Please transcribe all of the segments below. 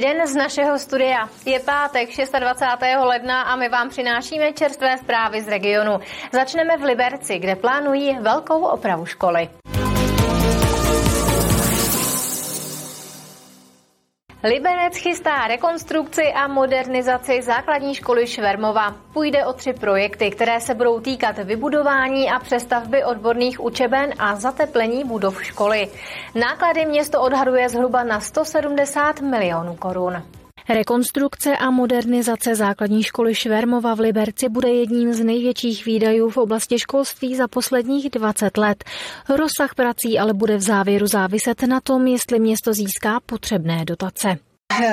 Den z našeho studia. Je pátek 26. ledna a my vám přinášíme čerstvé zprávy z regionu. Začneme v Liberci, kde plánují velkou opravu školy. Liberec chystá rekonstrukci a modernizaci základní školy Švermova. Půjde o tři projekty, které se budou týkat vybudování a přestavby odborných učeben a zateplení budov školy. Náklady město odhaduje zhruba na 170 milionů korun. Rekonstrukce a modernizace základní školy Švermova v Liberci bude jedním z největších výdajů v oblasti školství za posledních 20 let. Rozsah prací ale bude v závěru záviset na tom, jestli město získá potřebné dotace.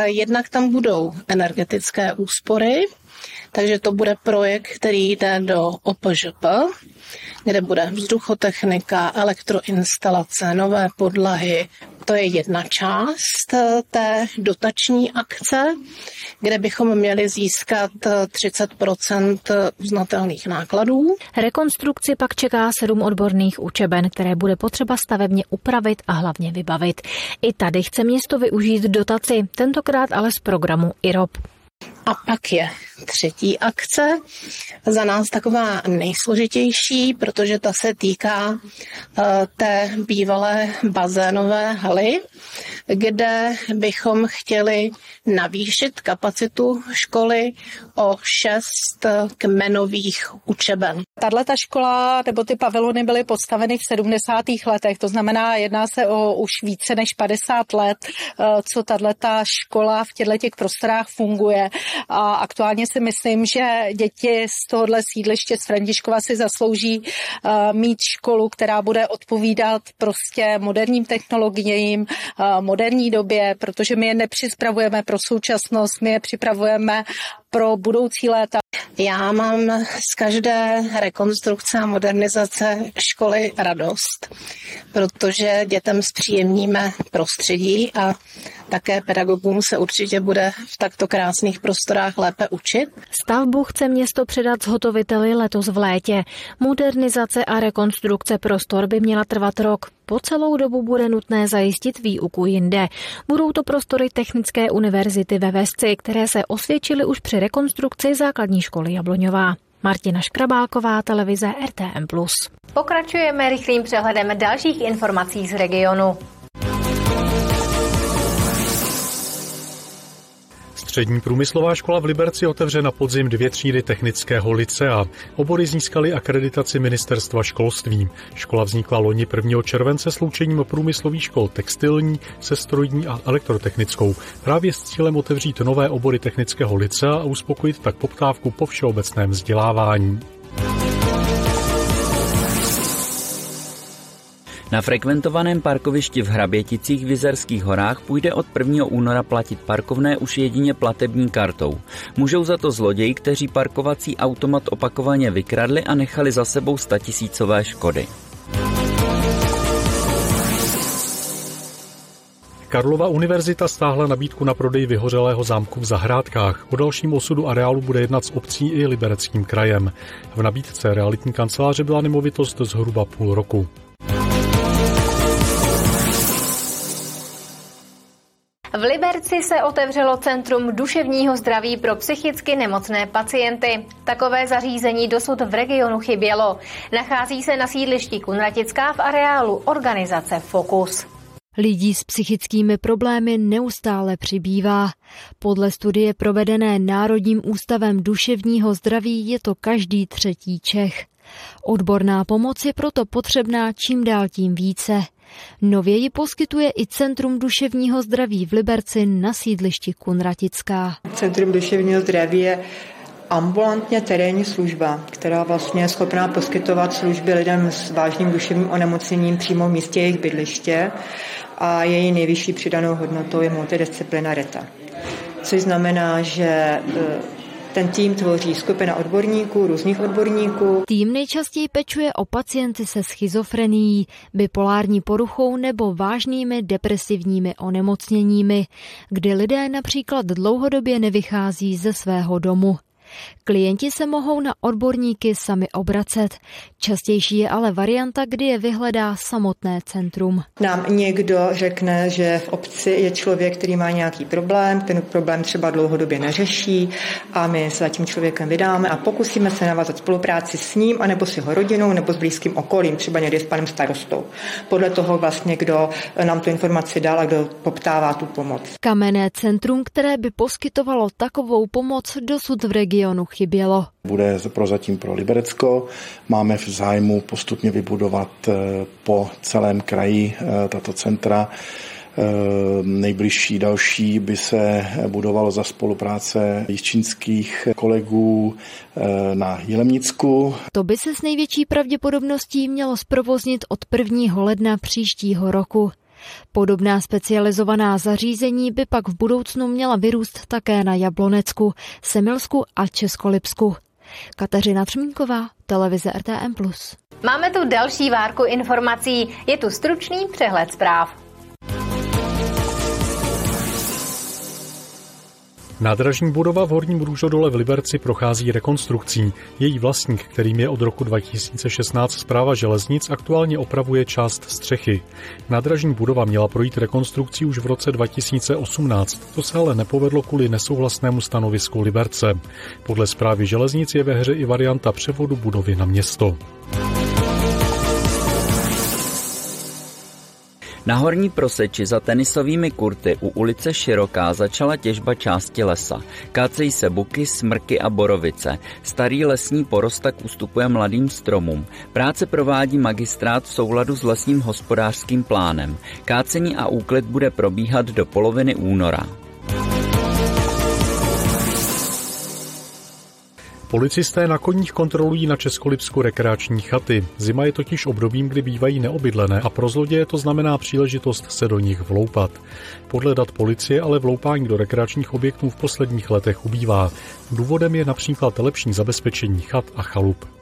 Jednak tam budou energetické úspory, takže to bude projekt, který jde do OPŽP, kde bude vzduchotechnika, elektroinstalace, nové podlahy. To je jedna část eh, té dotační akce, kde bychom měli získat 30 eh, uznatelných nákladů. Rekonstrukci pak čeká sedm odborných učeben, které bude potřeba stavebně upravit a hlavně vybavit. I tady chce město využít dotaci, tentokrát ale z programu IROP. A pak je třetí akce, za nás taková nejsložitější, protože ta se týká eh, té bývalé bazénové haly, kde bychom chtěli navýšit kapacitu školy o šest kmenových učeben. Tahle ta škola nebo ty pavilony byly postaveny v 70. letech, to znamená, jedná se o už více než 50 let, eh, co tahle ta škola v těchto těch prostorách funguje. A aktuálně si myslím, že děti z tohohle sídliště z Františkova si zaslouží uh, mít školu, která bude odpovídat prostě moderním technologiím, uh, moderní době, protože my je nepřipravujeme pro současnost, my je připravujeme pro budoucí léta. Já mám z každé rekonstrukce a modernizace školy radost, protože dětem zpříjemníme prostředí a také pedagogům se určitě bude v takto krásných prostorách lépe učit. Stavbu chce město předat zhotoviteli letos v létě. Modernizace a rekonstrukce prostor by měla trvat rok. Po celou dobu bude nutné zajistit výuku jinde. Budou to prostory Technické univerzity ve Vesci, které se osvědčily už při rekonstrukci základní školy Jabloňová. Martina Škrabálková, televize RTM+. Pokračujeme rychlým přehledem dalších informací z regionu. Střední průmyslová škola v Liberci otevře na podzim dvě třídy technického licea. Obory získaly akreditaci ministerstva školství. Škola vznikla loni 1. července sloučením průmyslových škol textilní, sestrojní a elektrotechnickou. Právě s cílem otevřít nové obory technického licea a uspokojit tak poptávku po všeobecném vzdělávání. Na frekventovaném parkovišti v Hraběticích v Jizerských horách půjde od 1. února platit parkovné už jedině platební kartou. Můžou za to zloději, kteří parkovací automat opakovaně vykradli a nechali za sebou statisícové škody. Karlova univerzita stáhla nabídku na prodej vyhořelého zámku v Zahrádkách. O dalším osudu areálu bude jednat s obcí i libereckým krajem. V nabídce realitní kanceláře byla nemovitost zhruba půl roku. Liberci se otevřelo Centrum duševního zdraví pro psychicky nemocné pacienty. Takové zařízení dosud v regionu chybělo. Nachází se na sídlišti Kunratická v areálu organizace Fokus. Lidí s psychickými problémy neustále přibývá. Podle studie provedené Národním ústavem duševního zdraví je to každý třetí Čech. Odborná pomoc je proto potřebná čím dál tím více. Nově ji poskytuje i Centrum duševního zdraví v Liberci na sídlišti Kunratická. Centrum duševního zdraví je ambulantně terénní služba, která vlastně je schopná poskytovat služby lidem s vážným duševním onemocněním přímo v místě jejich bydliště a její nejvyšší přidanou hodnotou je multidisciplinarita. Což znamená, že e, ten tým tvoří skupina odborníků, různých odborníků. Tým nejčastěji pečuje o pacienty se schizofrenií, bipolární poruchou nebo vážnými depresivními onemocněními, kdy lidé například dlouhodobě nevychází ze svého domu. Klienti se mohou na odborníky sami obracet. Častější je ale varianta, kdy je vyhledá samotné centrum. Nám někdo řekne, že v obci je člověk, který má nějaký problém, ten problém třeba dlouhodobě neřeší a my se za tím člověkem vydáme a pokusíme se navázat spolupráci s ním, anebo s jeho rodinou, nebo s blízkým okolím, třeba někdy s panem starostou. Podle toho vlastně, kdo nám tu informaci dal a kdo poptává tu pomoc. Kamenné centrum, které by poskytovalo takovou pomoc, dosud v regionu chybělo. Bude prozatím pro Liberecko. Máme v zájmu postupně vybudovat eh, po celém kraji eh, tato centra. Eh, nejbližší další by se budovalo za spolupráce jižčínských kolegů na Jilemnicku. To by se s největší pravděpodobností mělo zprovoznit od 1. ledna příštího roku. Podobná specializovaná zařízení by pak v budoucnu měla vyrůst také na Jablonecku, Semilsku a Českolipsku. Kateřina Třmínková, televize RTM+. Máme tu další várku informací. Je tu stručný přehled zpráv. Nádražní budova v Horním Růžodole v Liberci prochází rekonstrukcí. Její vlastník, kterým je od roku 2016 zpráva železnic, aktuálně opravuje část střechy. Nádražní budova měla projít rekonstrukcí už v roce 2018. To se ale nepovedlo kvůli nesouhlasnému stanovisku Liberce. Podle zprávy železnic je ve hře i varianta převodu budovy na město. Na Horní Proseči za tenisovými kurty u ulice Široká začala těžba části lesa. Kácejí se buky, smrky a borovice. Starý lesní porost tak ustupuje mladým stromům. Práce provádí magistrát v souladu s lesním hospodářským plánem. Kácení a úklid bude probíhat do poloviny února. Policisté na koních kontrolují na Českolipsku rekreační chaty. Zima je totiž obdobím, kdy bývají neobydlené a pro zloděje to znamená příležitost se do nich vloupat. Podle dat policie ale vloupání do rekreačních objektů v posledních letech ubývá. Důvodem je například lepší zabezpečení chat a chalup.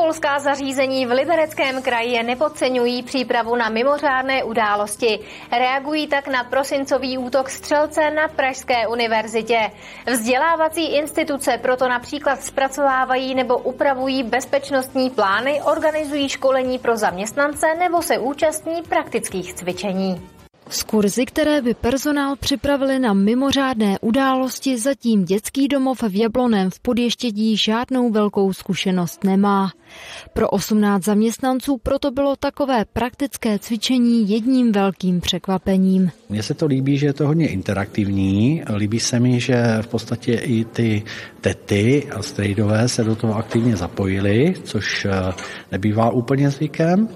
Školská zařízení v Libereckém kraji nepodceňují přípravu na mimořádné události. Reagují tak na prosincový útok střelce na Pražské univerzitě. Vzdělávací instituce proto například zpracovávají nebo upravují bezpečnostní plány, organizují školení pro zaměstnance nebo se účastní praktických cvičení. Z kurzy, které by personál připravili na mimořádné události, zatím dětský domov v Jabloném v Podještědí žádnou velkou zkušenost nemá. Pro 18 zaměstnanců proto bylo takové praktické cvičení jedním velkým překvapením. Mně se to líbí, že je to hodně interaktivní. Líbí se mi, že v podstatě i ty tety a strejdové se do toho aktivně zapojili, což eh, nebývá úplně zvykem.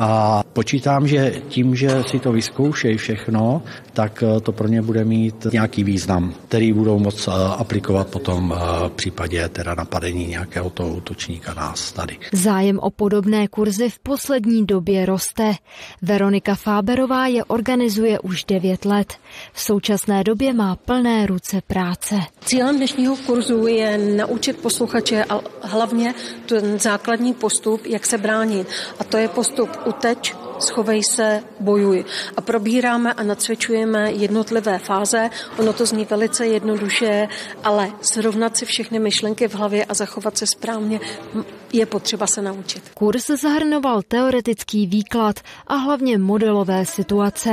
A počítám, že tím, že si to vyzkoušejí všechno, tak eh, to pro ně bude mít nějaký význam, který budou moct eh, aplikovat potom eh, v případě teda napadení nějakého toho útočníka nás tady. Zájem o podobné kurzy v poslední době roste. Veronika Fáberová je organizuje už 9 let. V současné době má plné ruce práce. Cílem dnešního kurzu je naučit posluchače a hlavně ten základní postup, jak se bránit. A to je postup uteč, schovej se, bojuj. A probíráme a nacvičujeme jednotlivé fáze. Ono to zní velice jednoduše, ale srovnat si všechny myšlenky v hlavě a zachovat se správně je potřeba se naučit. Kurs zahrnoval teoretický výklad a hlavně modelové situace.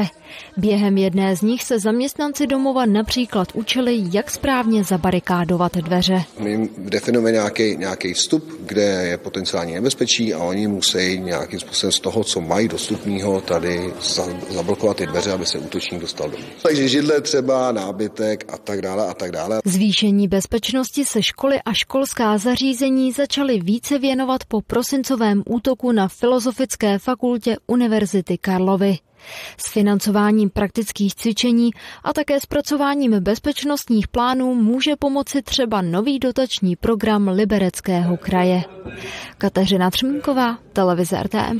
Během jedné z nich se zaměstnanci domova například učili, jak správně zabarikádovat dveře. My definujeme nějaký, nějaký vstup, kde je potenciální nebezpečí a oni musí nějakým způsobem z toho, co mají dostupného, tady zablokovat ty dveře, aby se útočník dostal domů. Takže židle třeba, nábytek a tak dále a tak dále. Zvýšení bezpečnosti se školy a školská zařízení začaly více věnovat po prosincovém útoku na Filozofické fakultě Univerzity Karlovy. S financováním praktických cvičení a také zpracováním bezpečnostních plánů může pomoci třeba nový dotační program Libereckého kraje. Kateřina Třmínková, televize RTM+.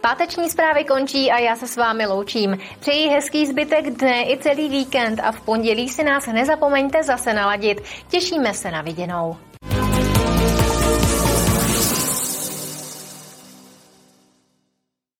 Páteční zprávy končí a já se s vámi loučím. Přeji hezký zbytek dne i celý víkend a v pondělí si nás nezapomeňte zase naladit. Těšíme se na viděnou.